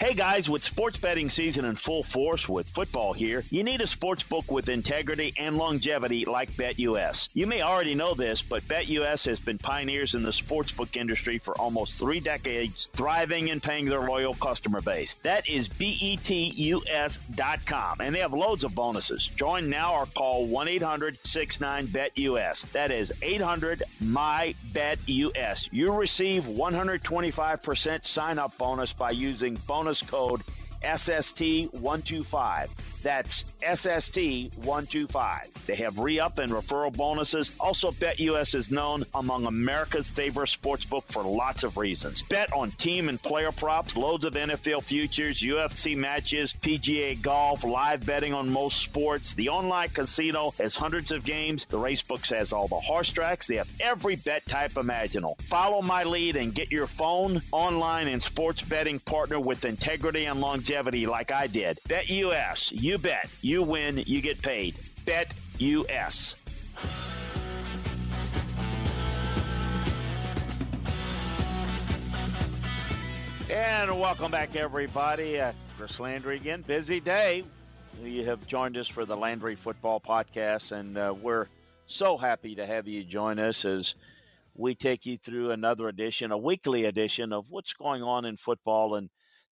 Hey guys, with sports betting season in full force with football here, you need a sports book with integrity and longevity like BetUS. You may already know this, but BetUS has been pioneers in the sportsbook industry for almost three decades, thriving and paying their loyal customer base. That is BETUS.com, and they have loads of bonuses. Join now or call 1 800 69 BETUS. That is 800 MY BETUS. You receive 125% sign up bonus by using bonus code SST125. That's SST125. They have re up and referral bonuses. Also, BetUS is known among America's favorite sportsbook for lots of reasons. Bet on team and player props, loads of NFL futures, UFC matches, PGA golf, live betting on most sports. The online casino has hundreds of games. The racebooks has all the horse tracks. They have every bet type imaginable. Follow my lead and get your phone, online, and sports betting partner with integrity and longevity like I did. Bet US. You bet. You win. You get paid. Bet US. And welcome back, everybody. Uh, Chris Landry again. Busy day. You have joined us for the Landry Football Podcast, and uh, we're so happy to have you join us as we take you through another edition, a weekly edition of what's going on in football and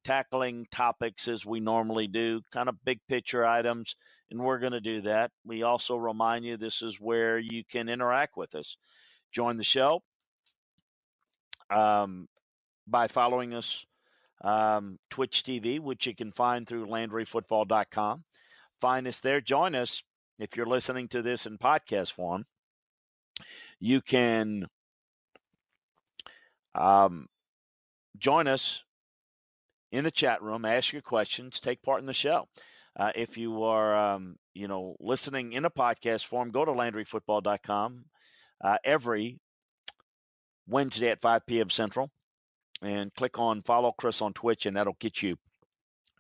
tackling topics as we normally do, kind of big picture items, and we're going to do that. We also remind you this is where you can interact with us. Join the show um, by following us um, Twitch TV, which you can find through LandryFootball.com. Find us there. Join us if you're listening to this in podcast form. You can um, join us in the chat room, ask your questions, take part in the show. Uh, if you are, um, you know, listening in a podcast form, go to LandryFootball.com uh, every Wednesday at 5 p.m. Central and click on follow Chris on Twitch, and that'll get you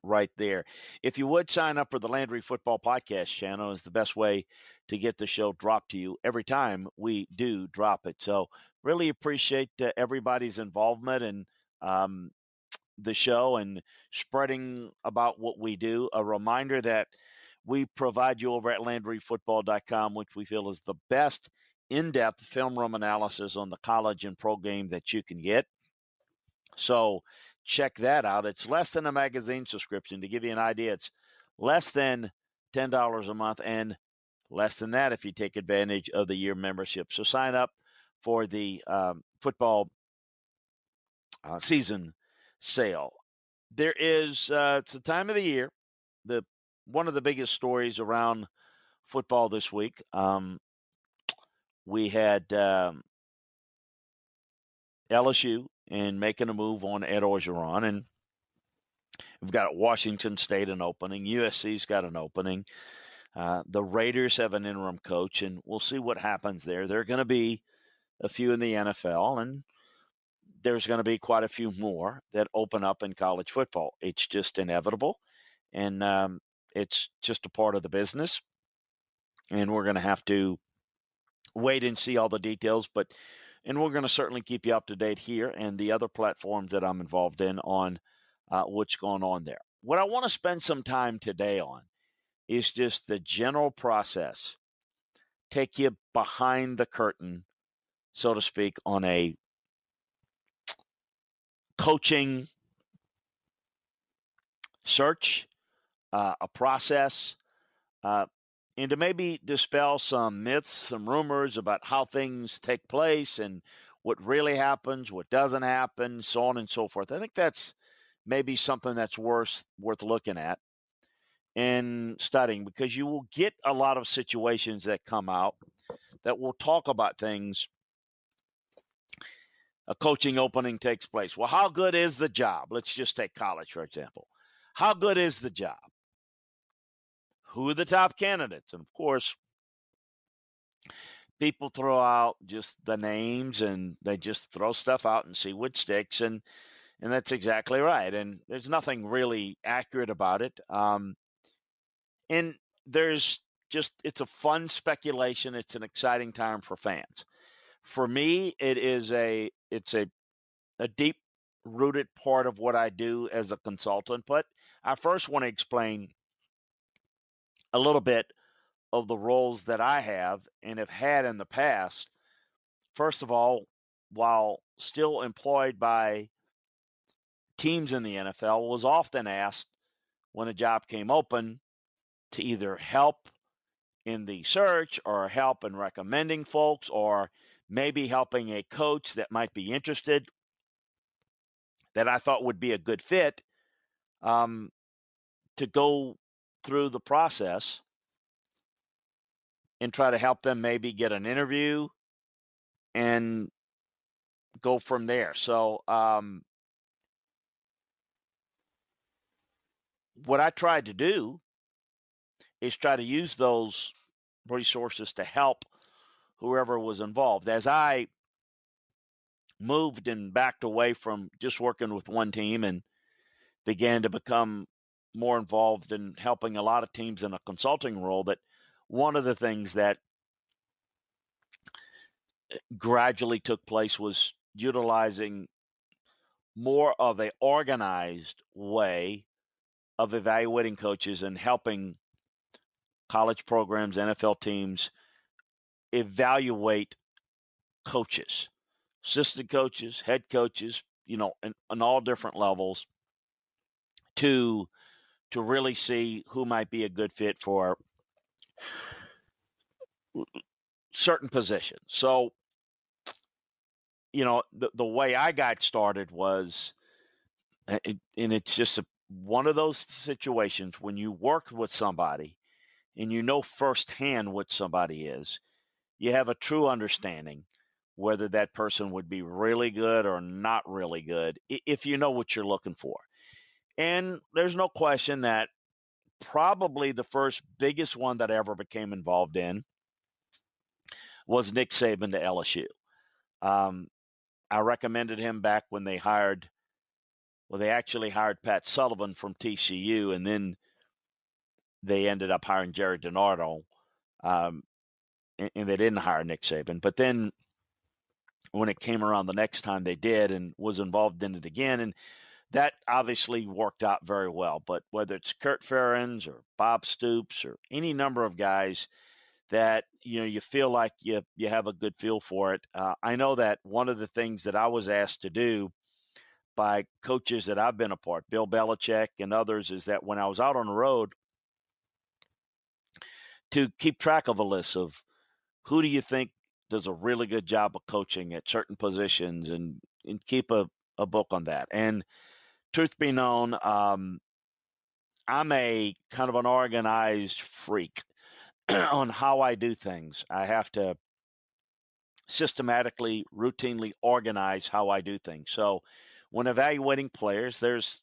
right there. If you would sign up for the Landry Football Podcast channel, is the best way to get the show dropped to you every time we do drop it. So really appreciate uh, everybody's involvement and um, the show and spreading about what we do. A reminder that we provide you over at LandryFootball.com, which we feel is the best in depth film room analysis on the college and pro game that you can get. So check that out. It's less than a magazine subscription. To give you an idea, it's less than $10 a month and less than that if you take advantage of the year membership. So sign up for the um, football uh, season sale. There is uh, it's the time of the year. The one of the biggest stories around football this week. Um, we had um, LSU and making a move on Ed Orgeron, and we've got Washington State an opening. USC's got an opening. Uh, the Raiders have an interim coach, and we'll see what happens there. There are going to be a few in the NFL, and there's going to be quite a few more that open up in college football. It's just inevitable, and um, it's just a part of the business. And we're going to have to wait and see all the details, but and we're going to certainly keep you up to date here and the other platforms that I'm involved in on uh, what's going on there. What I want to spend some time today on is just the general process, take you behind the curtain, so to speak, on a coaching search, uh, a process, uh, and to maybe dispel some myths, some rumors about how things take place and what really happens, what doesn't happen, so on and so forth. I think that's maybe something that's worth worth looking at and studying because you will get a lot of situations that come out that will talk about things. A coaching opening takes place. Well, how good is the job? Let's just take college, for example. How good is the job? Who are the top candidates? And of course, people throw out just the names and they just throw stuff out and see what sticks and and that's exactly right and there's nothing really accurate about it um, and there's just it's a fun speculation it's an exciting time for fans for me it is a it's a a deep rooted part of what I do as a consultant but I first want to explain a little bit of the roles that I have and have had in the past. First of all, while still employed by teams in the NFL, was often asked when a job came open to either help in the search or help in recommending folks or maybe helping a coach that might be interested that I thought would be a good fit um, to go through the process and try to help them maybe get an interview and go from there. So, um, what I tried to do is try to use those resources to help whoever was involved. As I moved and backed away from just working with one team and began to become more involved in helping a lot of teams in a consulting role that one of the things that eh, gradually took place was utilizing more of a organized way of evaluating coaches and helping college programs, NFL teams evaluate coaches, assistant coaches, head coaches, you know, on all different levels to to really see who might be a good fit for certain positions. So, you know, the the way I got started was, and it's just a, one of those situations when you work with somebody and you know firsthand what somebody is, you have a true understanding whether that person would be really good or not really good if you know what you're looking for. And there's no question that probably the first biggest one that I ever became involved in was Nick Saban to LSU. Um, I recommended him back when they hired, well, they actually hired Pat Sullivan from TCU, and then they ended up hiring Gerry DiNardo, um, and, they didn't hire Nick Saban. But then when it came around the next time, they did, and was involved in it again. And that obviously worked out very well. But whether it's Kirk Ferentz or Bob Stoops or any number of guys that you know you feel like you you have a good feel for it, uh, I know that one of the things that I was asked to do by coaches that I've been a part, Bill Belichick and others, is that when I was out on the road, to keep track of a list of who do you think does a really good job of coaching at certain positions and and keep a, a book on that. And truth be known, um, I'm a kind of an organized freak on how I do things. I have to systematically, routinely organize how I do things. So when evaluating players, there's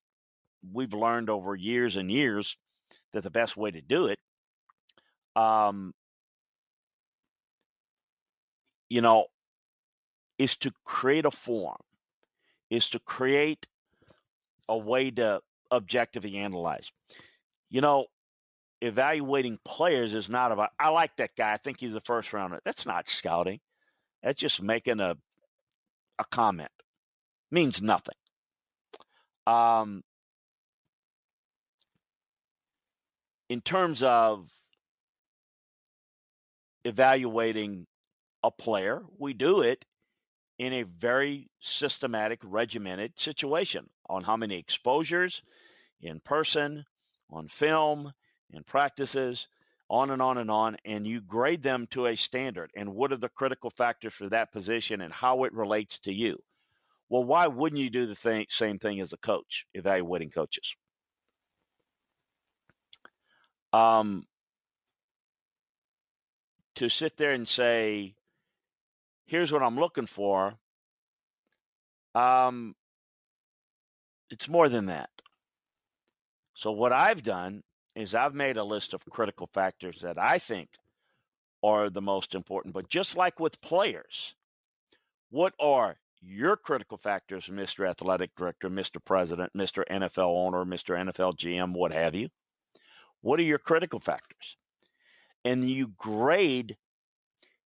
we've learned over years and years that the best way to do it um, you know is to create a form is to create a way to objectively analyze. You know, evaluating players is not about I like that guy. I think he's the first rounder. That's not scouting. That's just making a a comment. Means nothing. Um in terms of evaluating a player, we do it in a very systematic, regimented situation on how many exposures in person, on film, in practices, on and on and on, and you grade them to a standard. And what are the critical factors for that position and how it relates to you? Well, why wouldn't you do the same thing as a coach, evaluating coaches? Um, to sit there and say, here's what I'm looking for, um, it's more than that. So, what I've done is I've made a list of critical factors that I think are the most important. But just like with players, what are your critical factors, Mr. Athletic Director, Mr. President, Mr. NFL owner, Mr. NFL GM, what have you? What are your critical factors? And you grade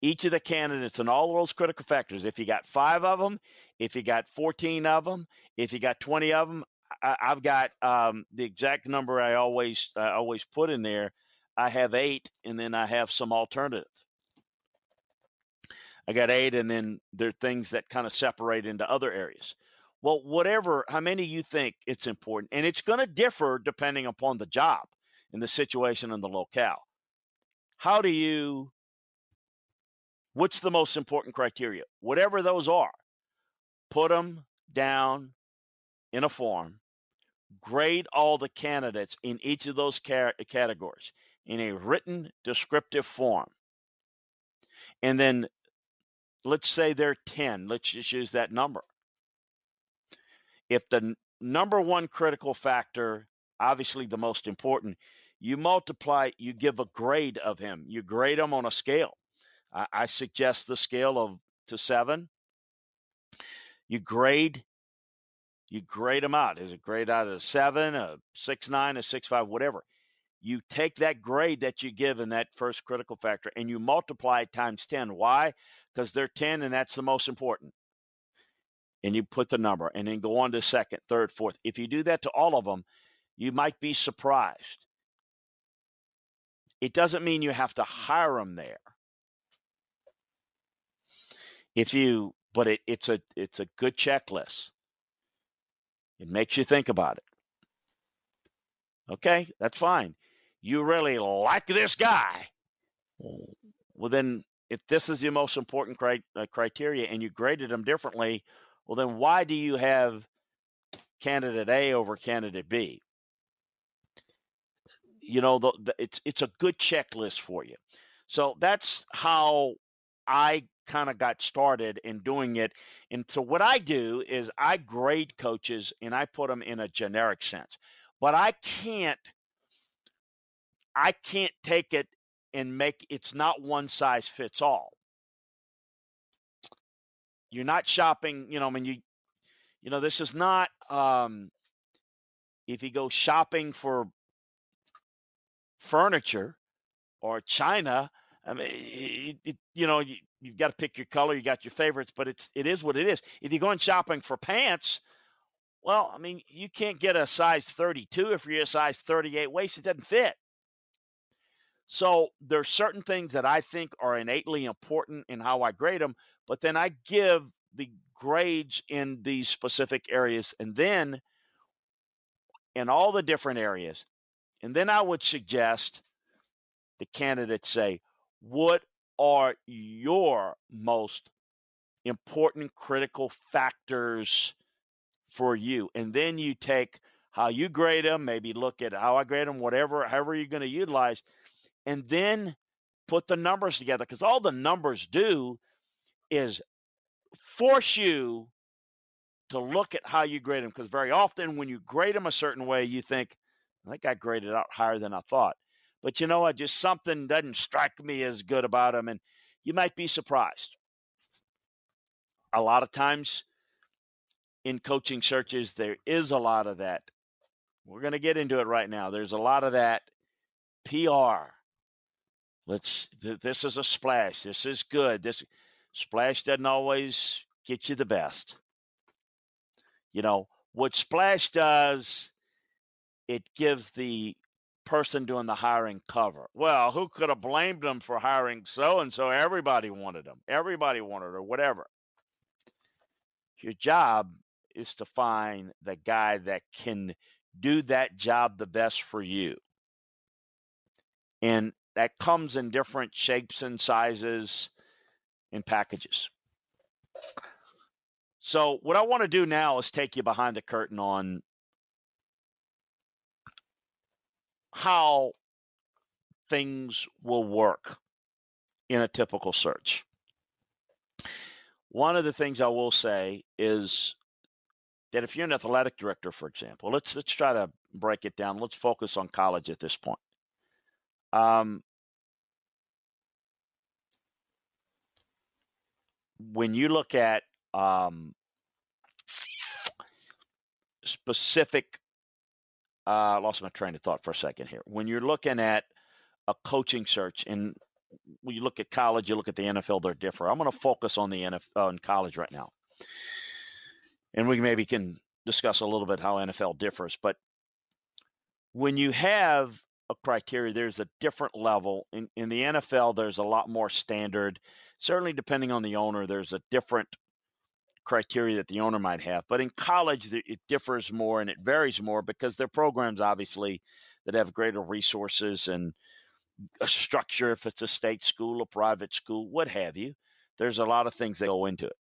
each of the candidates and all those critical factors. If you got five of them, if you got 14 of them, if you got 20 of them, I, have got um, the exact number I always I always put in there. I have eight, and then I have some alternative. I got eight, and then there are things that kind of separate into other areas. Well, whatever, how many you think it's important, and it's going to differ depending upon the job and the situation and the locale. How do you? What's the most important criteria? Whatever those are, put them down in a form grade all the candidates in each of those categories in a written descriptive form. And then let's say they're 10. Let's just use that number. If the number one critical factor, obviously the most important, you multiply, you give a grade of him. You grade him on a scale. I, I suggest the scale of to seven. You grade you grade them out. Is it grade out of seven, a six nine, a six five, whatever? You take that grade that you give in that first critical factor and you multiply it times 10. Why? Because they're 10 and that's the most important. And you put the number and then go on to second, third, fourth. If you do that to all of them, you might be surprised. It doesn't mean you have to hire them there. If you, but it, it's a it's a good checklist. It makes you think about it. Okay, that's fine. You really like this guy. Well, then, if this is your most important cri- uh, criteria and you graded them differently, well, then why do you have candidate A over candidate B? You know, the, the, it's it's a good checklist for you. So that's how I kind of got started in doing it. And so what I do is I grade coaches and I put them in a generic sense. But I can't I can't take it and make it's not one size fits all. You're not shopping, you know, I mean you you know, this is not um if you go shopping for furniture or china, I mean, it, it, you know, you've got to pick your color. You got your favorites, but it's it is what it is. If you're going shopping for pants, well, I mean, you can't get a size 32 if you're a size 38 waist. It doesn't fit. So there's certain things that I think are innately important in how I grade them, but then I give the grades in these specific areas, and then in all the different areas, and then I would suggest the candidates say, what are your most important critical factors for you? And then you take how you grade them, maybe look at how I grade them, whatever, however you're going to utilize, and then put the numbers together. Because all the numbers do is force you to look at how you grade them. Because very often when you grade them a certain way, you think, I think I graded out higher than I thought. But you know what? Just something doesn't strike me as good about him. And you might be surprised. A lot of times in coaching searches, there is a lot of that. We're going to get into it right now. There's a lot of that PR. Let's, th- this is a splash. This is good. This splash doesn't always get you the best. You know, what splash does, it gives the person doing the hiring cover. Well, who could have blamed them for hiring so and so? Everybody wanted them. Everybody wanted or whatever. Your job is to find the guy that can do that job the best for you. And that comes in different shapes and sizes and packages. So, what I want to do now is take you behind the curtain on how things will work in a typical search. One of the things I will say is that if you're an athletic director, for example, let's let's try to break it down. Let's focus on college at this point. Um, when you look at um, specific, uh, I lost my train of thought for a second here. When you're looking at a coaching search, and when you look at college, you look at the NFL, they're different. I'm going to focus on the NFL on college right now and we maybe can discuss a little bit how NFL differs. But when you have a criteria, there's a different level. In, in the NFL, there's a lot more standard. Certainly, depending on the owner, there's a different criteria that the owner might have. But in college, it differs more and it varies more because they're programs, obviously, that have greater resources and a structure, if it's a state school, a private school, what have you. There's a lot of things that go into it.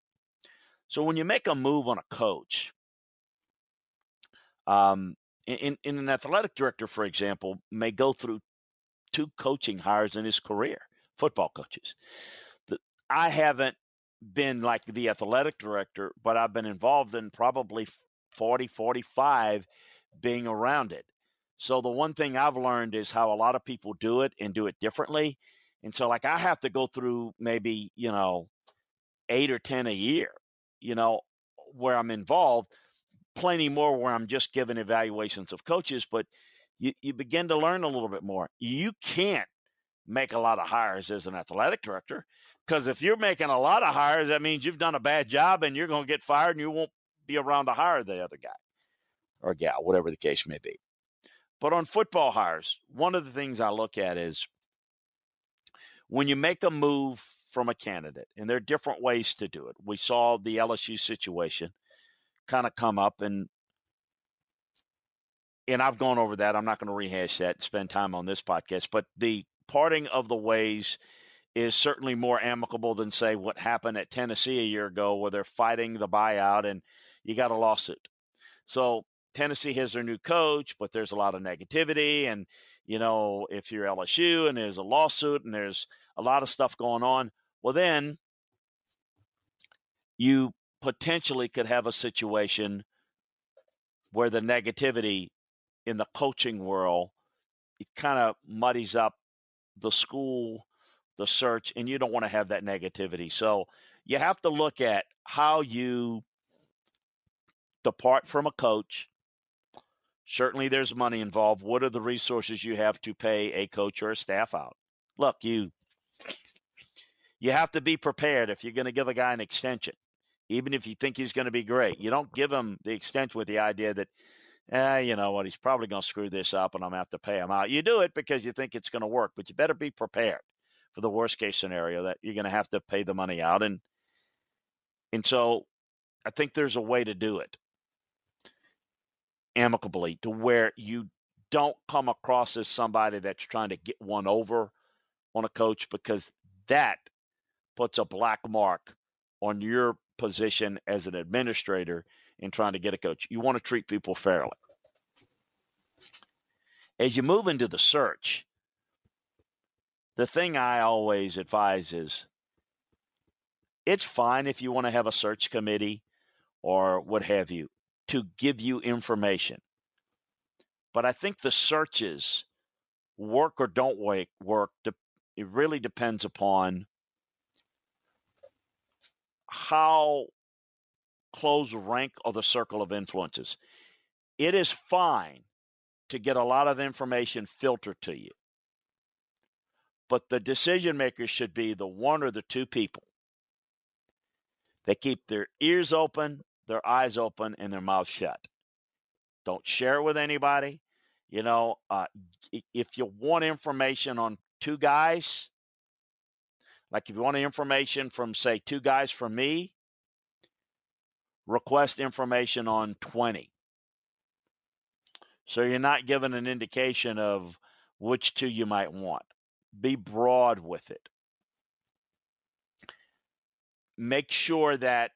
So when you make a move on a coach, um, in, in an athletic director, for example, may go through two coaching hires in his career, football coaches. I haven't been like the athletic director, but I've been involved in probably 40, 45 being around it. So the one thing I've learned is how a lot of people do it and do it differently. And so like I have to go through maybe, you know, eight or 10 a year you know, where I'm involved, plenty more where I'm just giving evaluations of coaches, but you, you begin to learn a little bit more. You can't make a lot of hires as an athletic director because if you're making a lot of hires, that means you've done a bad job and you're going to get fired and you won't be around to hire the other guy or gal, whatever the case may be. But on football hires, one of the things I look at is when you make a move from a candidate, and there are different ways to do it. We saw the LSU situation kind of come up, and and I've gone over that. I'm not going to rehash that and spend time on this podcast, but the parting of the ways is certainly more amicable than say what happened at Tennessee a year ago, where they're fighting the buyout and you got a lawsuit. So Tennessee has their new coach, but there's a lot of negativity. And, you know, if you're LSU and there's a lawsuit and there's a lot of stuff going on, well, then you potentially could have a situation where the negativity in the coaching world it kind of muddies up the school the search and you don't want to have that negativity. So you have to look at how you depart from a coach. Certainly there's money involved. What are the resources you have to pay a coach or a staff out? Look you you have to be prepared if you're going to give a guy an extension, even if you think he's going to be great. You don't give him the extension with the idea that, eh, you know what, he's probably going to screw this up and I'm going to have to pay him out. You do it because you think it's going to work, but you better be prepared for the worst case scenario that you're going to have to pay the money out. And, and so I think there's a way to do it amicably to where you don't come across as somebody that's trying to get one over on a coach because that puts a black mark on your position as an administrator in trying to get a coach. You want to treat people fairly. As you move into the search, the thing I always advise is it's fine if you want to have a search committee or what have you to give you information. But I think the searches work or don't work, it really depends upon how close rank or the circle of influences. It is fine to get a lot of information filtered to you. But the decision makers should be the one or the two people that keep their ears open, their eyes open, and their mouths shut. Don't share it with anybody. You know, uh, if you want information on two guys, like if you want information from, say, two guys from me, request information on 20. So you're not given an indication of which two you might want. Be broad with it. Make sure that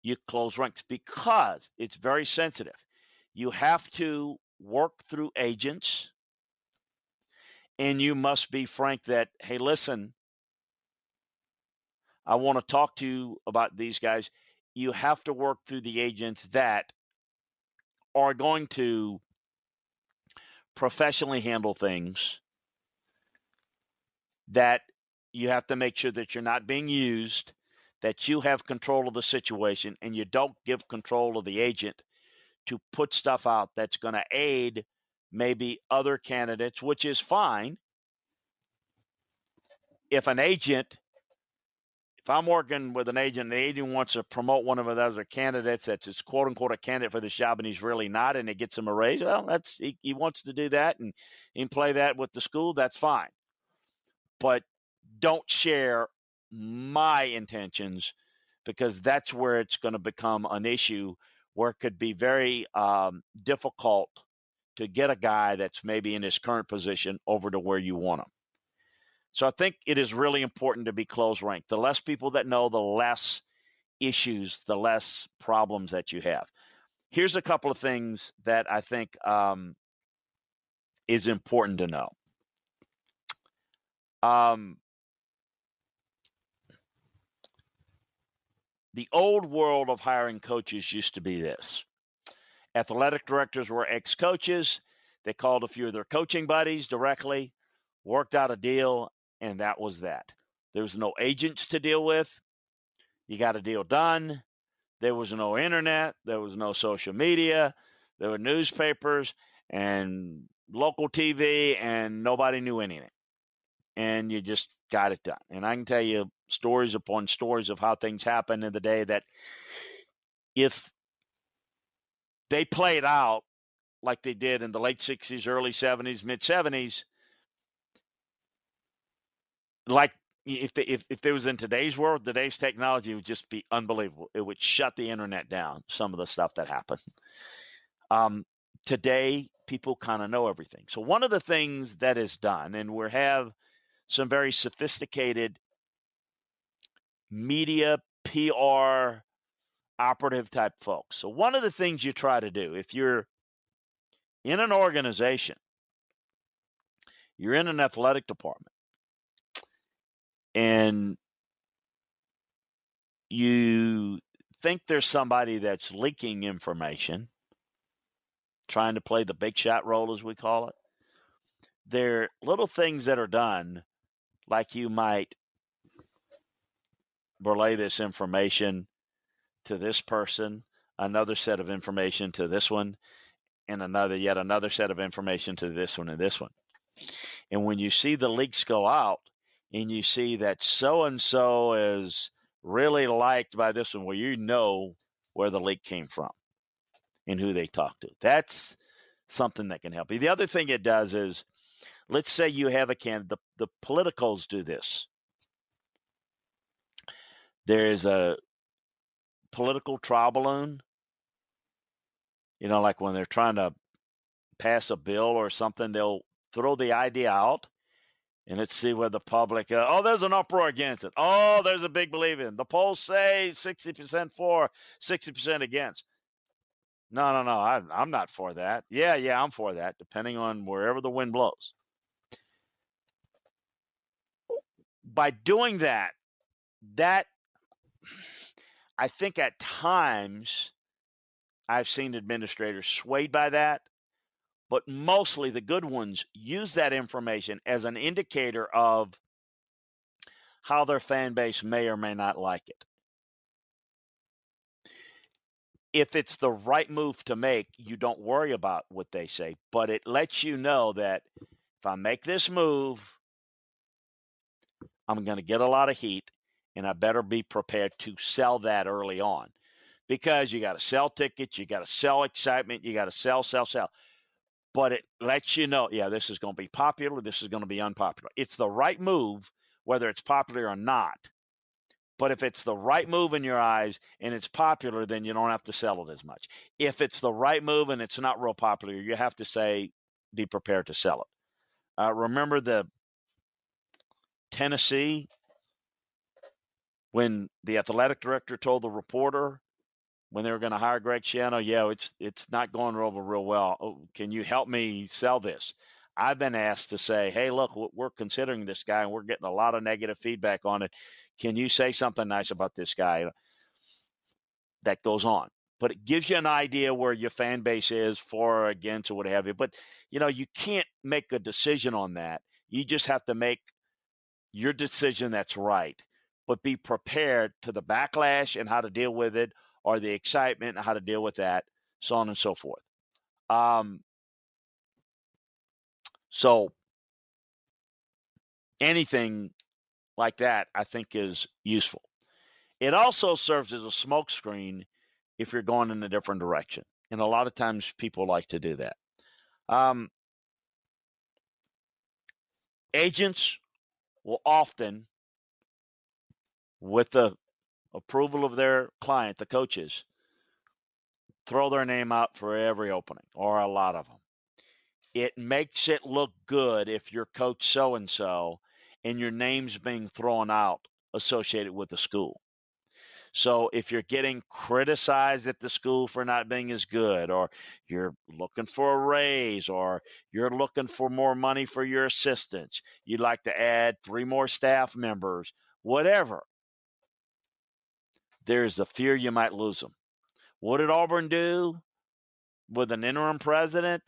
you close ranks because it's very sensitive. You have to work through agents and you must be frank that, hey, listen, I want to talk to you about these guys. You have to work through the agents that are going to professionally handle things that you have to make sure that you're not being used, that you have control of the situation, and you don't give control of the agent to put stuff out that's going to aid maybe other candidates, which is fine. If an agent, if I'm working with an agent, the agent wants to promote one of those candidates that's his quote unquote a candidate for the job and he's really not, and it gets him a raise, well, that's he, he wants to do that and, and play that with the school, that's fine. But don't share my intentions because that's where it's going to become an issue where it could be very um, difficult to get a guy that's maybe in his current position over to where you want him. So I think it is really important to be close ranked. The less people that know, the less issues, the less problems that you have. Here's a couple of things that I think um, is important to know. Um, the old world of hiring coaches used to be this athletic directors were ex coaches. They called a few of their coaching buddies directly, worked out a deal, and that was that. There was no agents to deal with. You got a deal done. There was no internet. There was no social media. There were newspapers and local TV, and nobody knew anything. And you just got it done. And I can tell you stories upon stories of how things happened in the day that if they played out like they did in the late 60s, early 70s, mid 70s, like if, if if there was in today's world, today's technology would just be unbelievable. It would shut the internet down. Some of the stuff that happened. Um, today, people kind of know everything. So one of the things that is done, and we have some very sophisticated media PR operative type folks. So, one of the things you try to do if you're in an organization, you're in an athletic department, and you think there's somebody that's leaking information, trying to play the big shot role, as we call it. There are little things that are done, like you might relay this information to this person, another set of information to this one, and another yet another set of information to this one and this one. And when you see the leaks go out and you see that so and so is really liked by this one, well, you know where the leak came from and who they talked to. That's something that can help you. The other thing it does is let's say you have a candidate, the, the politicals do this. There's a political trial balloon. You know, like when they're trying to pass a bill or something, they'll throw the idea out and let's see where the public, uh, oh, there's an uproar against it. Oh, there's a big belief in. The polls say 60% for, 60% against. No, no, no. I, I'm not for that. Yeah, yeah, I'm for that, depending on wherever the wind blows. By doing that, that I think at times I've seen administrators swayed by that, but mostly the good ones use that information as an indicator of how their fan base may or may not like it. If it's the right move to make, you don't worry about what they say, but it lets you know that if I make this move, I'm going to get a lot of heat and I better be prepared to sell that early on because you got to sell tickets, you got to sell excitement, you got to sell, sell, sell. But it lets you know, yeah, this is going to be popular, this is going to be unpopular. It's the right move, whether it's popular or not. But if it's the right move in your eyes and it's popular, then you don't have to sell it as much. If it's the right move and it's not real popular, you have to say, be prepared to sell it. Uh, remember the Tennessee when the athletic director told the reporter when they were going to hire Greg Schiano, yeah, it's it's not going over real well. Oh, can you help me sell this? I've been asked to say, hey, look, we're considering this guy and we're getting a lot of negative feedback on it. Can you say something nice about this guy? That goes on. But it gives you an idea where your fan base is for or against or what have you. But, you know, you can't make a decision on that. You just have to make your decision that's right, but be prepared to the backlash and how to deal with it or the excitement how to deal with that, so on and so forth. Um, so anything like that, I think, is useful. It also serves as a smokescreen if you're going in a different direction. And a lot of times people like to do that. Um, agents will often, with the approval of their client, the coaches, throw their name out for every opening or a lot of them. It makes it look good if you're coach so and so and your name's being thrown out associated with the school. So if you're getting criticized at the school for not being as good, or you're looking for a raise, or you're looking for more money for your assistants, you'd like to add three more staff members, whatever, there's a fear you might lose them. What did Auburn do with an interim president?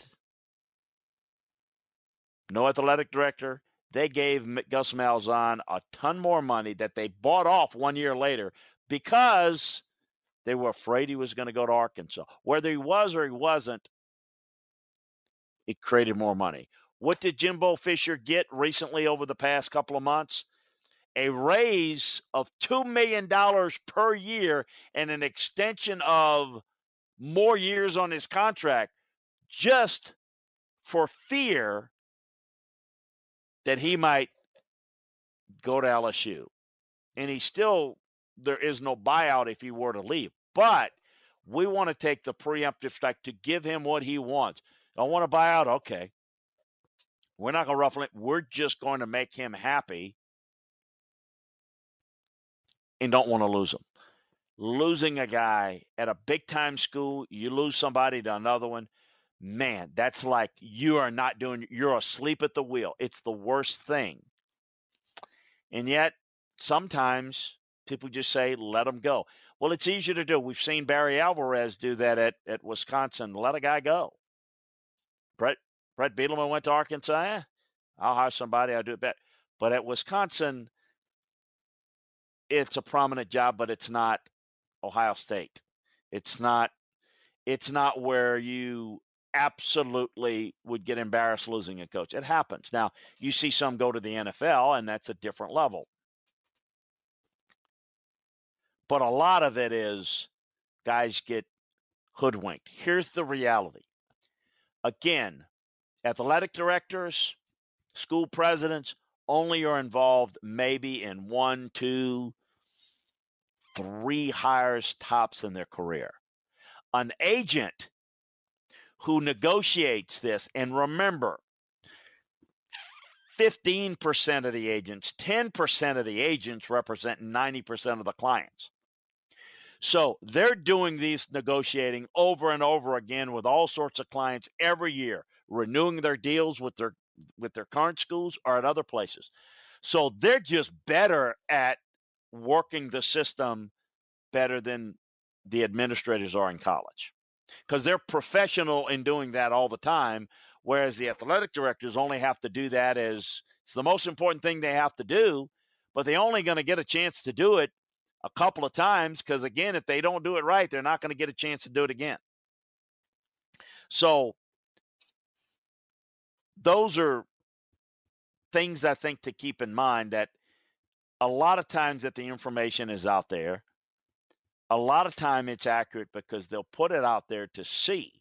No athletic director, they gave Gus Malzahn a ton more money that they bought off one year later because they were afraid he was going to go to Arkansas. Whether he was or he wasn't, it created more money. What did Jimbo Fisher get recently over the past couple of months? A raise of $2 million per year and an extension of more years on his contract just for fear that he might go to LSU. And he still, there is no buyout if he were to leave. But we want to take the preemptive strike to give him what he wants. I want to buy out. Okay. We're not going to ruffle it. We're just going to make him happy and don't want to lose them. Losing a guy at a big time school, you lose somebody to another one man, that's like you are not doing, you're asleep at the wheel. It's the worst thing. And yet, sometimes people just say, let them go. Well, it's easier to do. We've seen Barry Alvarez do that at, at Wisconsin. Let a guy go. Bret Bret Bielema went to Arkansas. Eh, I'll hire somebody. I'll do it better. But at Wisconsin, it's a prominent job, but it's not Ohio State. It's not. It's not where you absolutely would get embarrassed losing a coach. It happens. Now, you see some go to the NFL, and that's a different level. But a lot of it is guys get hoodwinked. Here's the reality. Again, athletic directors, school presidents only are involved maybe in one, two, three hires tops in their career. An agent who negotiates this. And remember, 15% of the agents, 10% of the agents represent 90% of the clients. So they're doing these negotiating over and over again with all sorts of clients every year, renewing their deals with their with their current schools or at other places. So they're just better at working the system better than the administrators are in college because they're professional in doing that all the time. Whereas the athletic directors only have to do that as it's the most important thing they have to do, but they're only going to get a chance to do it a couple of times because, again, if they don't do it right, they're not going to get a chance to do it again. So, those are things I think to keep in mind that a lot of times that the information is out there a lot of time it's accurate because they'll put it out there to see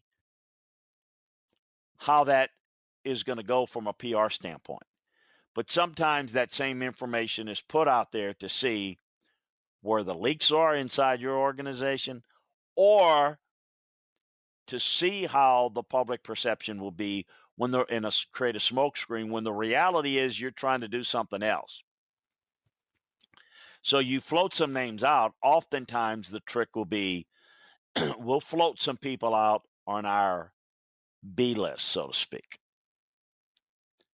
how that is going to go from a PR standpoint. But sometimes that same information is put out there to see where the leaks are inside your organization or to see how the public perception will be when they're in a create a smokescreen when the reality is you're trying to do something else. So you float some names out. Oftentimes the trick will be we'll float some people out on our B list, so to speak.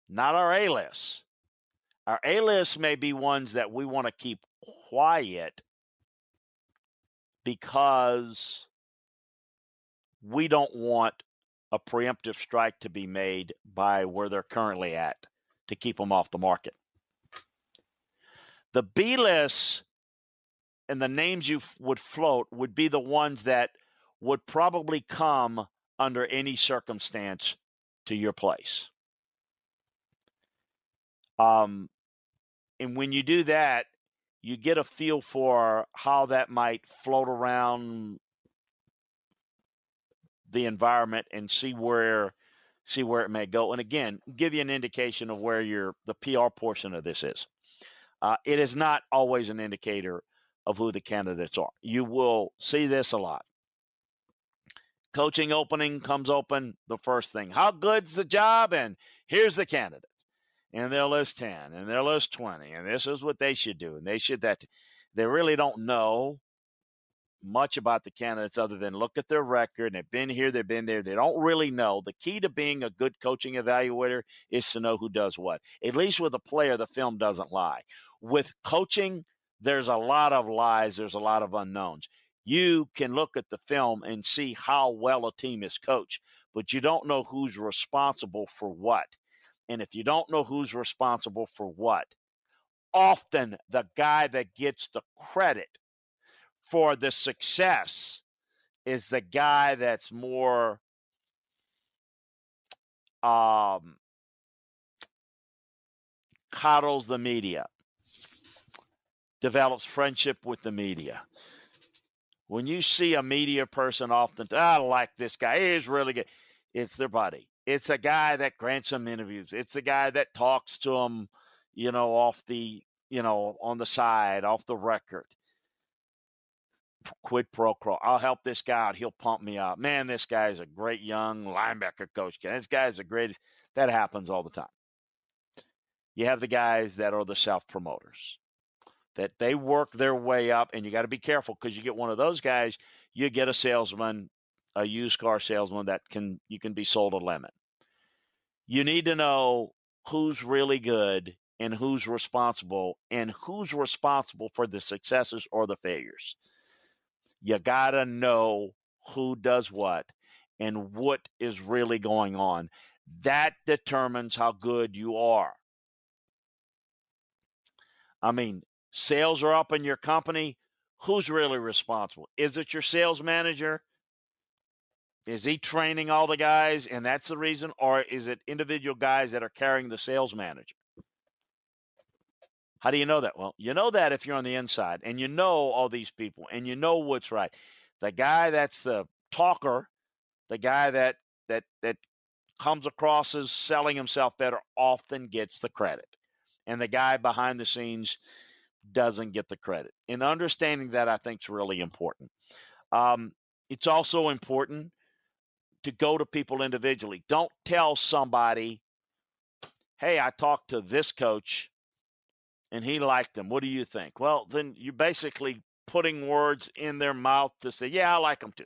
Not our A list. Our A list may be ones that we want to keep quiet because we don't want a preemptive strike to be made by where they're currently at to keep them off the market. The B list and the names you f- would float would be the ones that would probably come under any circumstance to your place. Um, and when you do that, you get a feel for how that might float around the environment and see where see where it may go. And again, give you an indication of where your the PR portion of this is. Uh, it is not always an indicator of who the candidates are. You will see this a lot. Coaching opening comes open. The first thing, how good's the job? And here's the candidate. And they'll list 10 and they'll list 20. And this is what they should do. And they should that. They really don't know much about the candidates other than look at their record. They've been here, they've been there. They don't really know. The key to being a good coaching evaluator is to know who does what. At least with a player, the film doesn't lie. With coaching, there's a lot of lies, there's a lot of unknowns. You can look at the film and see how well a team is coached, but you don't know who's responsible for what. And if you don't know who's responsible for what, often the guy that gets the credit for the success is the guy that's more um, coddles the media, develops friendship with the media. When you see a media person often, I like this guy, he's really good. It's their buddy. It's a guy that grants them interviews. It's the guy that talks to them, you know, off the, you know, on the side, off the record quid pro quo. I'll help this guy out. He'll pump me up. Man, this guy is a great young linebacker coach. This guy is the greatest. That happens all the time. You have the guys that are the self promoters, that they work their way up, and you got to be careful because you get one of those guys, you get a salesman, a used car salesman that can you can be sold a lemon. You need to know who's really good and who's responsible and who's responsible for the successes or the failures. You got to know who does what and what is really going on. That determines how good you are. I mean, sales are up in your company. Who's really responsible? Is it your sales manager? Is he training all the guys and that's the reason? Or is it individual guys that are carrying the sales manager? How do you know that? Well, you know that if you're on the inside and you know all these people and you know what's right. The guy that's the talker, the guy that that that comes across as selling himself better often gets the credit. And the guy behind the scenes doesn't get the credit. And understanding that I think is really important. Um, it's also important to go to people individually. Don't tell somebody, hey, I talked to this coach and he liked them. What do you think? Well, then you're basically putting words in their mouth to say, yeah, I like them too.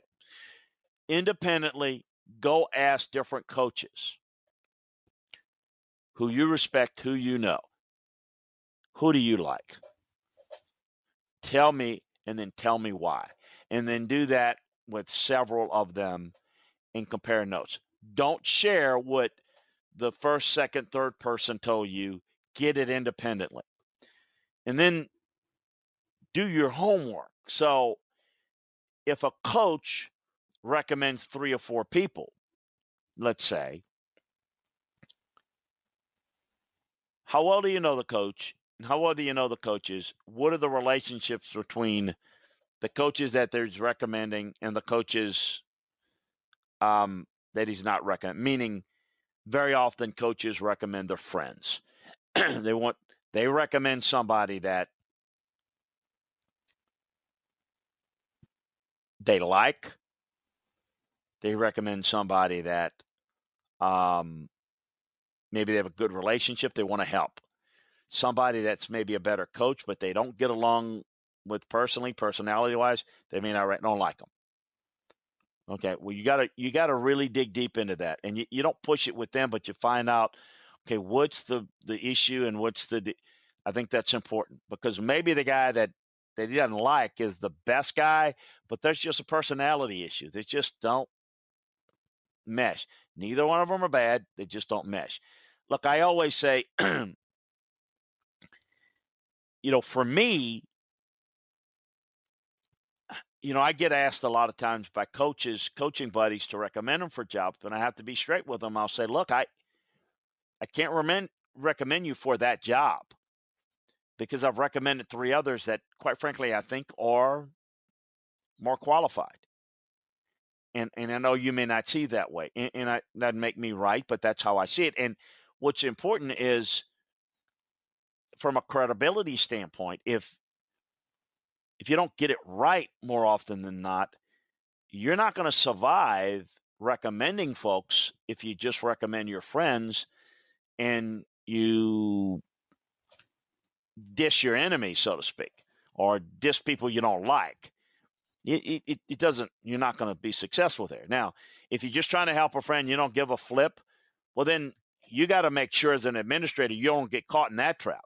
Independently, go ask different coaches who you respect, who you know. Who do you like? Tell me, and then tell me why. And then do that with several of them and compare notes. Don't share what the first, second, third person told you. Get it independently and then do your homework. So if a coach recommends three or four people, let's say, how well do you know the coach? And how well do you know the coaches? What are the relationships between the coaches that he's recommending and the coaches um, that he's not recommending? Meaning, very often coaches recommend their friends. they want they recommend somebody that they like. They recommend somebody that um, maybe they have a good relationship. They want to help. Somebody that's maybe a better coach, but they don't get along with personally, personality wise. They may not don't like them. Okay, well you gotta you gotta really dig deep into that, and you, you don't push it with them, but you find out, okay, what's the the issue and what's the. I think that's important because maybe the guy that that he doesn't like is the best guy, but there's just a personality issue. They just don't mesh. Neither one of them are bad. They just don't mesh. Look, I always say, you know, for me, you know, I get asked a lot of times by coaches, coaching buddies to recommend them for jobs, and I have to be straight with them. I'll say, look, I I can't recommend recommend you for that job because I've recommended three others that, quite frankly, I think are more qualified. And and I know you may not see that way, and, and I, that make me right, but that's how I see it. And what's important is, from a credibility standpoint, if if you don't get it right more often than not, you're not going to survive recommending folks if you just recommend your friends and you dish your enemy, so to speak, or dish people you don't like. It, it, it doesn't, you're not going to be successful there. Now, if you're just trying to help a friend, you don't give a flip, well, then you got to make sure as an administrator you don't get caught in that trap.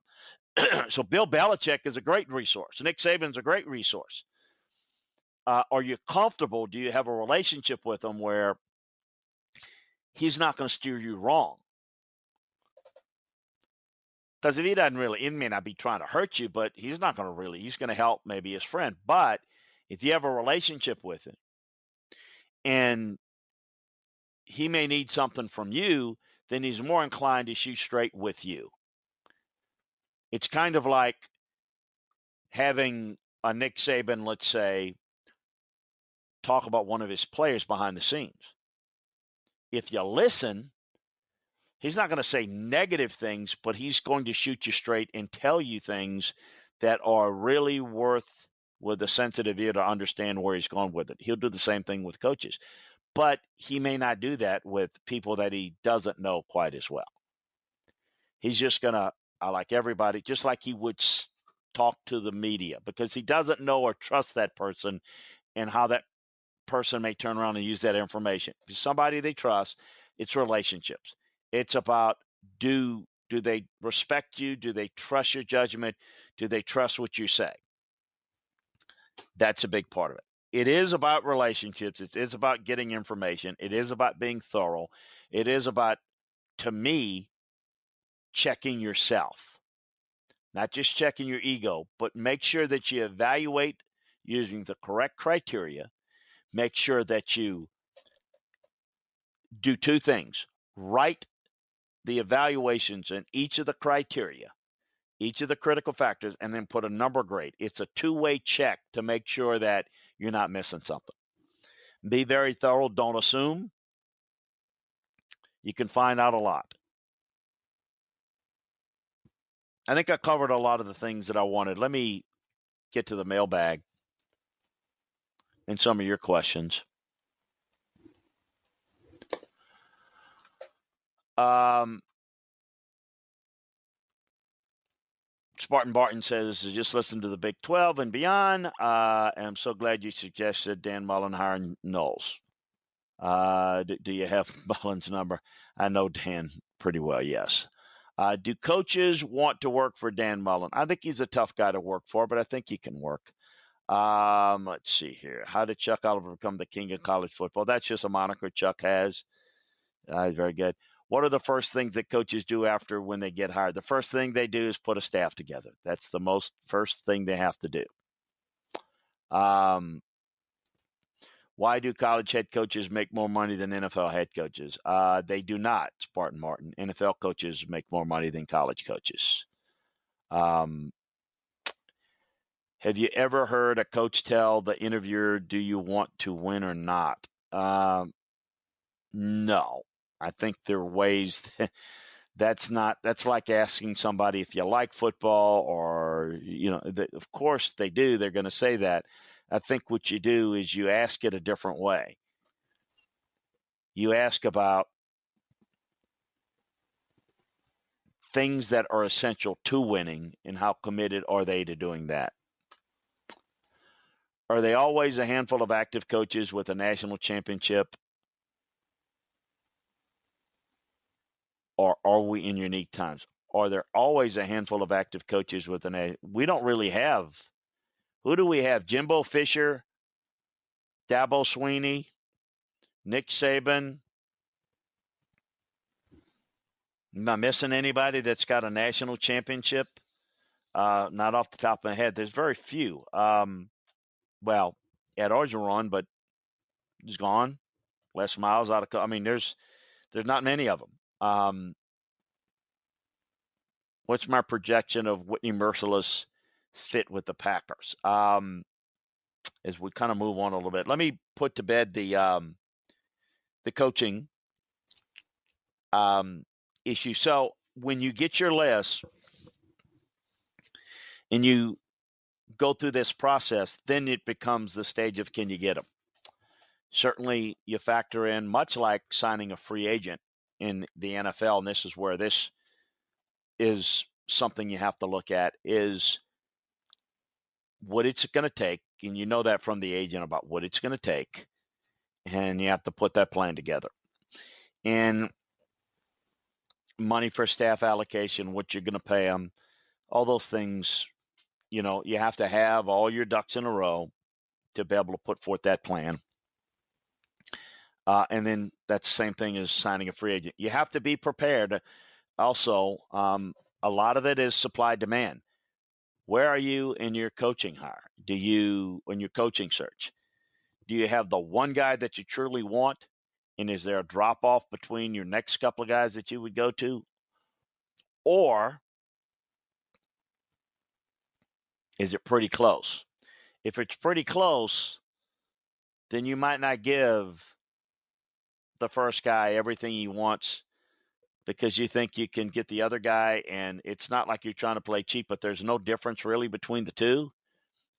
so Bill Belichick is a great resource. Nick Saban's a great resource. Uh, are you comfortable? Do you have a relationship with him where he's not going to steer you wrong? Because if he doesn't really, he may not be trying to hurt you, but he's not going to really, he's going to help maybe his friend. But if you have a relationship with him and he may need something from you, then he's more inclined to shoot straight with you. It's kind of like having a Nick Saban, let's say, talk about one of his players behind the scenes. If you listen, he's not going to say negative things, but he's going to shoot you straight and tell you things that are really worth with a sensitive ear to understand where he's going with it. He'll do the same thing with coaches, but he may not do that with people that he doesn't know quite as well. He's just going to I like everybody, just like he would talk to the media because he doesn't know or trust that person and how that person may turn around and use that information. If somebody they trust, it's relationships. It's about do do they respect you? Do they trust your judgment? Do they trust what you say? That's a big part of it. It is about relationships. It is about getting information. It is about being thorough. It is about, to me, checking yourself, not just checking your ego, but make sure that you evaluate using the correct criteria. Make sure that you do two things write the evaluations in each of the criteria, each of the critical factors, and then put a number grade. It's a two way check to make sure that you're not missing something. Be very thorough, don't assume. You can find out a lot. I think I covered a lot of the things that I wanted. Let me get to the mailbag and some of your questions. Um, Spartan Barton says, just listen to the Big 12 and beyond. Uh, I'm so glad you suggested Dan Mullen hiring Knowles. Uh, do, do, you have Mullen's number? I know Dan pretty well, yes. Uh, do coaches want to work for Dan Mullen? I think he's a tough guy to work for, but I think he can work. Um, let's see here. How did Chuck Oliver become the king of college football? That's just a moniker Chuck has. Uh, very good. What are the first things that coaches do after when they get hired? The first thing they do is put a staff together. That's the most first thing they have to do. Um, why do college head coaches make more money than NFL head coaches? Uh, they do not, Spartan Martin. NFL coaches make more money than college coaches. Um, have you ever heard a coach tell the interviewer, "Do you want to win or not?" Um, no, I think there are ways. That, that's not. That's like asking somebody if you like football, or you know, the, of course they do. They're going to say that, I think what you do is you ask it a different way. You ask about things that are essential to winning and how committed are they to doing that. Are they always a handful of active coaches with a national championship? Or are we in unique times? Are there always a handful of active coaches with an A? We don't really have. Who do we have? Jimbo Fisher, Dabo Swinney, Nick Saban. Am I missing anybody that's got a national championship? Uh, not off the top of my head. There's very few. Um, well, Ed Orgeron, but he's gone. Les Miles out of. I mean, there's there's not many of them. Um, what's my projection of Whitney Mercilus fit with the Packers? Um, as we kind of move on a little bit, let me put to bed the um, the coaching um, issue. So when you get your list and you go through this process, then it becomes the stage of can you get them? Certainly, you factor in, much like signing a free agent in the NFL, and this is where this is something you have to look at is what it's going to take. And you know that from the agent about what it's going to take. And you have to put that plan together. And money for staff allocation, what you're going to pay them, all those things you know, you have to have all your ducks in a row to be able to put forth that plan. Uh, and then that's the same thing as signing a free agent. You have to be prepared. Also, um, a lot of it is supply demand. Where are you in your coaching hire? Do you in your coaching search? Do you have the one guy that you truly want? And is there a drop off between your next couple of guys that you would go to? Or Is it pretty close? If it's pretty close, then you might not give the first guy everything he wants because you think you can get the other guy and it's not like you're trying to play cheap but there's no difference really between the two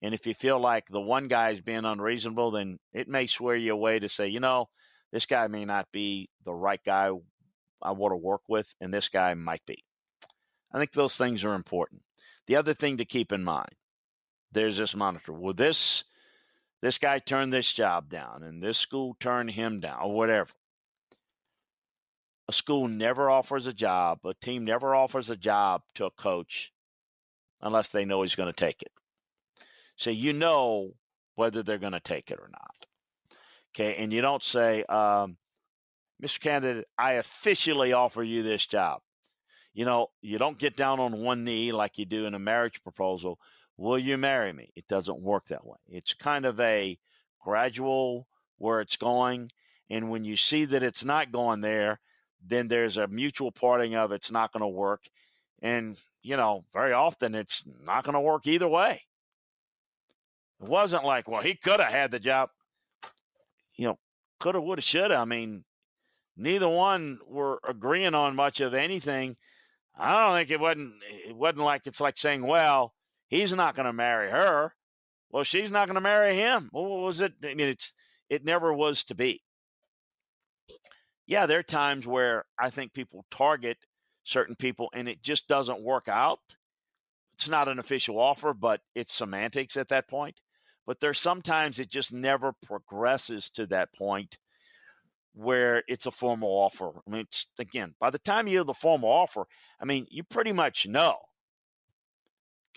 and if you feel like the one guy is being unreasonable then it may swear you away to say you know this guy may not be the right guy i want to work with and this guy might be i think those things are important the other thing to keep in mind there's this monitor. Well, this this guy turned this job down, and this school turned him down, or whatever. A school never offers a job, a team never offers a job to a coach unless they know he's going to take it. So you know whether they're going to take it or not. Okay, and you don't say, um, Mr. Candidate, I officially offer you this job. You know, you don't get down on one knee like you do in a marriage proposal. Will you marry me? It doesn't work that way. It's kind of a gradual where it's going. And when you see that it's not going there, then there's a mutual parting of it's not going to work. And, you know, very often it's not going to work either way. It wasn't like, well, he could have had the job. You know, could have, would have, should have. I mean, neither one were agreeing on much of anything. I don't think it wasn't. It wasn't like it's like saying, well, He's not going to marry her. Well, she's not going to marry him. What was it? I mean, it's it never was to be. Yeah, there are times where I think people target certain people and it just doesn't work out. It's not an official offer, but it's semantics at that point. But there's sometimes it just never progresses to that point where it's a formal offer. I mean, it's, again, by the time you have the formal offer, I mean, you pretty much know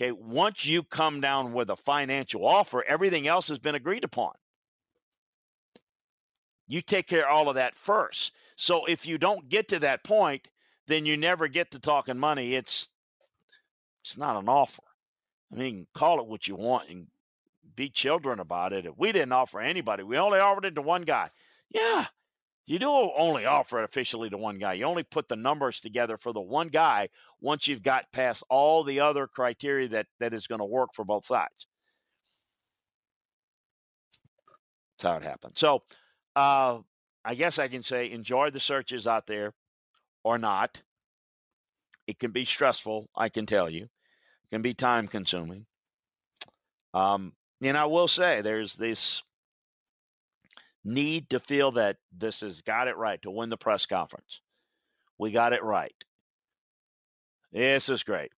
Okay, once you come down with a financial offer, everything else has been agreed upon. You take care of all of that first. So if you don't get to that point, then you never get to talking money. It's it's not an offer. I mean, call it what you want and be children about it. We didn't offer anybody. We only offered it to one guy. Yeah, you do only offer it officially to one guy. You only put the numbers together for the one guy once you've got past all the other criteria that, that is going to work for both sides. That's how it happened. So uh, I guess I can say enjoy the searches out there or not. It can be stressful, I can tell you. It can be time consuming. Um, and I will say there's this need to feel that this has got it right to win the press conference. We got it right. This is great.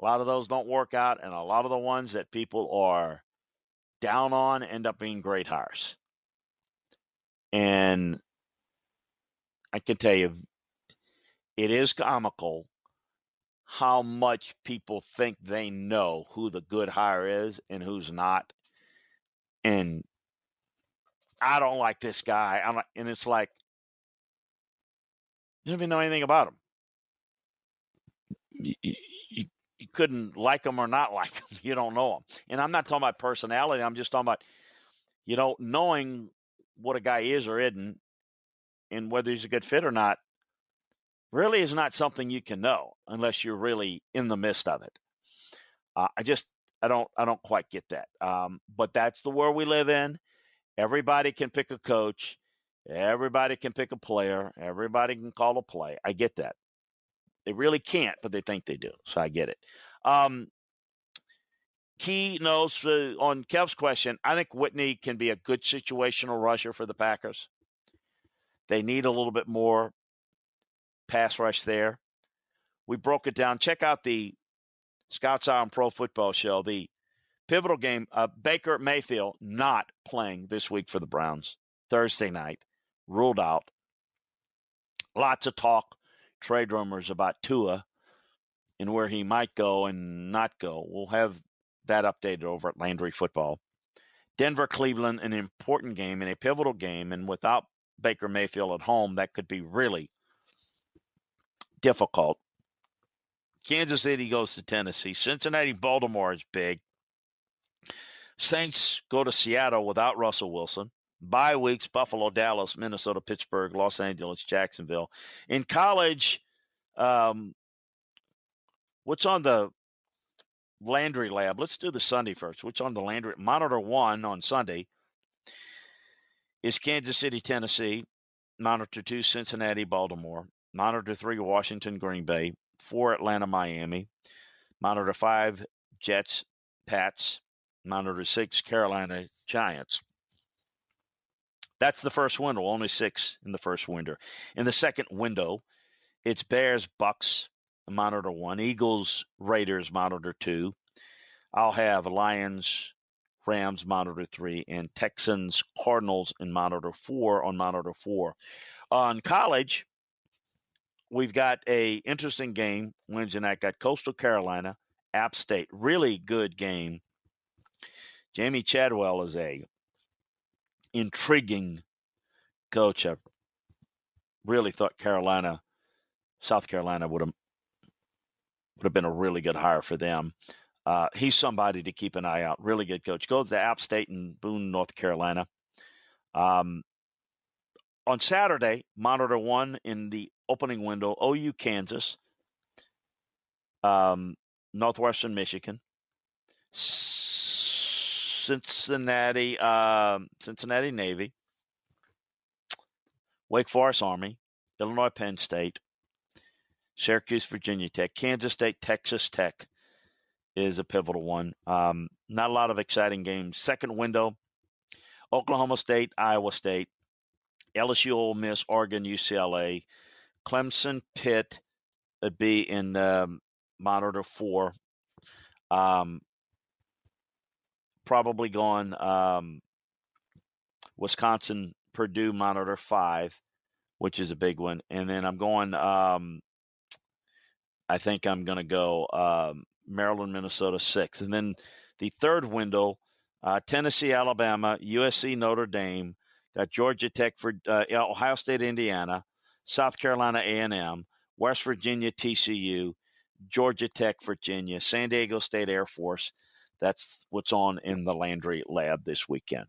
A lot of those don't work out, and a lot of the ones that people are down on end up being great hires. And I can tell you, it is comical how much people think they know who the good hire is and who's not. And I don't like this guy. I'm and it's like, you don't even know anything about him. You, you, you couldn't like him or not like him. You don't know him. And I'm not talking about personality. I'm just talking about, you know, knowing what a guy is or isn't and whether he's a good fit or not really is not something you can know unless you're really in the midst of it. Uh, I just I don't I don't quite get that. Um, but that's the world we live in. Everybody can pick a coach. Everybody can pick a player. Everybody can call a play. I get that. They really can't, but they think they do. So I get it. Um, Key knows uh, on Kev's question. I think Whitney can be a good situational rusher for the Packers. They need a little bit more pass rush there. We broke it down. Check out the Scouts Eye on Pro Football Show. The pivotal game, uh, Baker Mayfield not playing this week for the Browns. Thursday night, ruled out. Lots of talk, trade rumors about Tua and where he might go and not go. We'll have that updated over at Landry Football. Denver, Cleveland, an important game and a pivotal game. And without Baker Mayfield at home, that could be really difficult. Kansas City goes to Tennessee. Cincinnati, Baltimore is big. Saints go to Seattle without Russell Wilson. Bye weeks Buffalo, Dallas, Minnesota, Pittsburgh, Los Angeles, Jacksonville. In college, um, what's on the Landry Lab? Let's do the Sunday first. What's on the Landry? Monitor one on Sunday is Kansas City, Tennessee. Monitor two, Cincinnati, Baltimore. Monitor three, Washington, Green Bay. Four, Atlanta, Miami. Monitor five, Jets, Pats. Monitor six, Carolina, Giants. That's the first window, only six in the first window. In the second window, it's Bears, Bucks, monitor one, Eagles, Raiders, monitor two. I'll have Lions, Rams, monitor three, and Texans, Cardinals in monitor four on monitor four. On college, we've got a interesting game Wednesday night. Got Coastal Carolina, App State, really good game. Jamey Chadwell is a intriguing coach. I really thought Carolina, South Carolina would have would have been a really good hire for them. Uh, he's somebody to keep an eye out. Really good coach. Goes to App State in Boone, North Carolina. Um, on Saturday, monitor one in the opening window. OU Kansas, um, Northwestern Michigan, Cincinnati, uh, Cincinnati Navy, Wake Forest Army, Illinois Penn State, Syracuse Virginia Tech, Kansas State Texas Tech is a pivotal one. Um, not a lot of exciting games. Second window, Oklahoma State, Iowa State, LSU, Ole Miss, Oregon, UCLA, Clemson, Pitt would be in um, monitor four. Um, probably going um, Wisconsin, Purdue, monitor five, which is a big one, and then I'm going. Um, I think I'm going to go um, Maryland, Minnesota six, and then the third window, uh, Tennessee, Alabama, USC, Notre Dame, got Georgia Tech for uh, Ohio State, Indiana, South Carolina A&M, West Virginia, TCU, Georgia Tech, Virginia, San Diego State Air Force. That's what's on in the Landry Lab this weekend.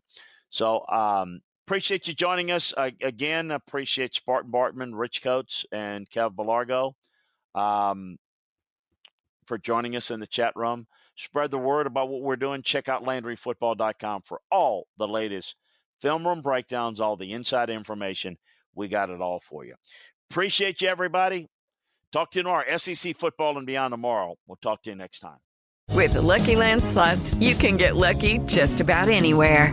So um, appreciate you joining us uh, again. Appreciate Spartan Bartman, Rich Coates, and Kev Belargo um, for joining us in the chat room. Spread the word about what we're doing. Check out LandryFootball.com for all the latest film room breakdowns, all the inside information. We got it all for you. Appreciate you, everybody. Talk to you tomorrow. SEC football and beyond tomorrow. We'll talk to you next time. With the Lucky Land slots, you can get lucky just about anywhere.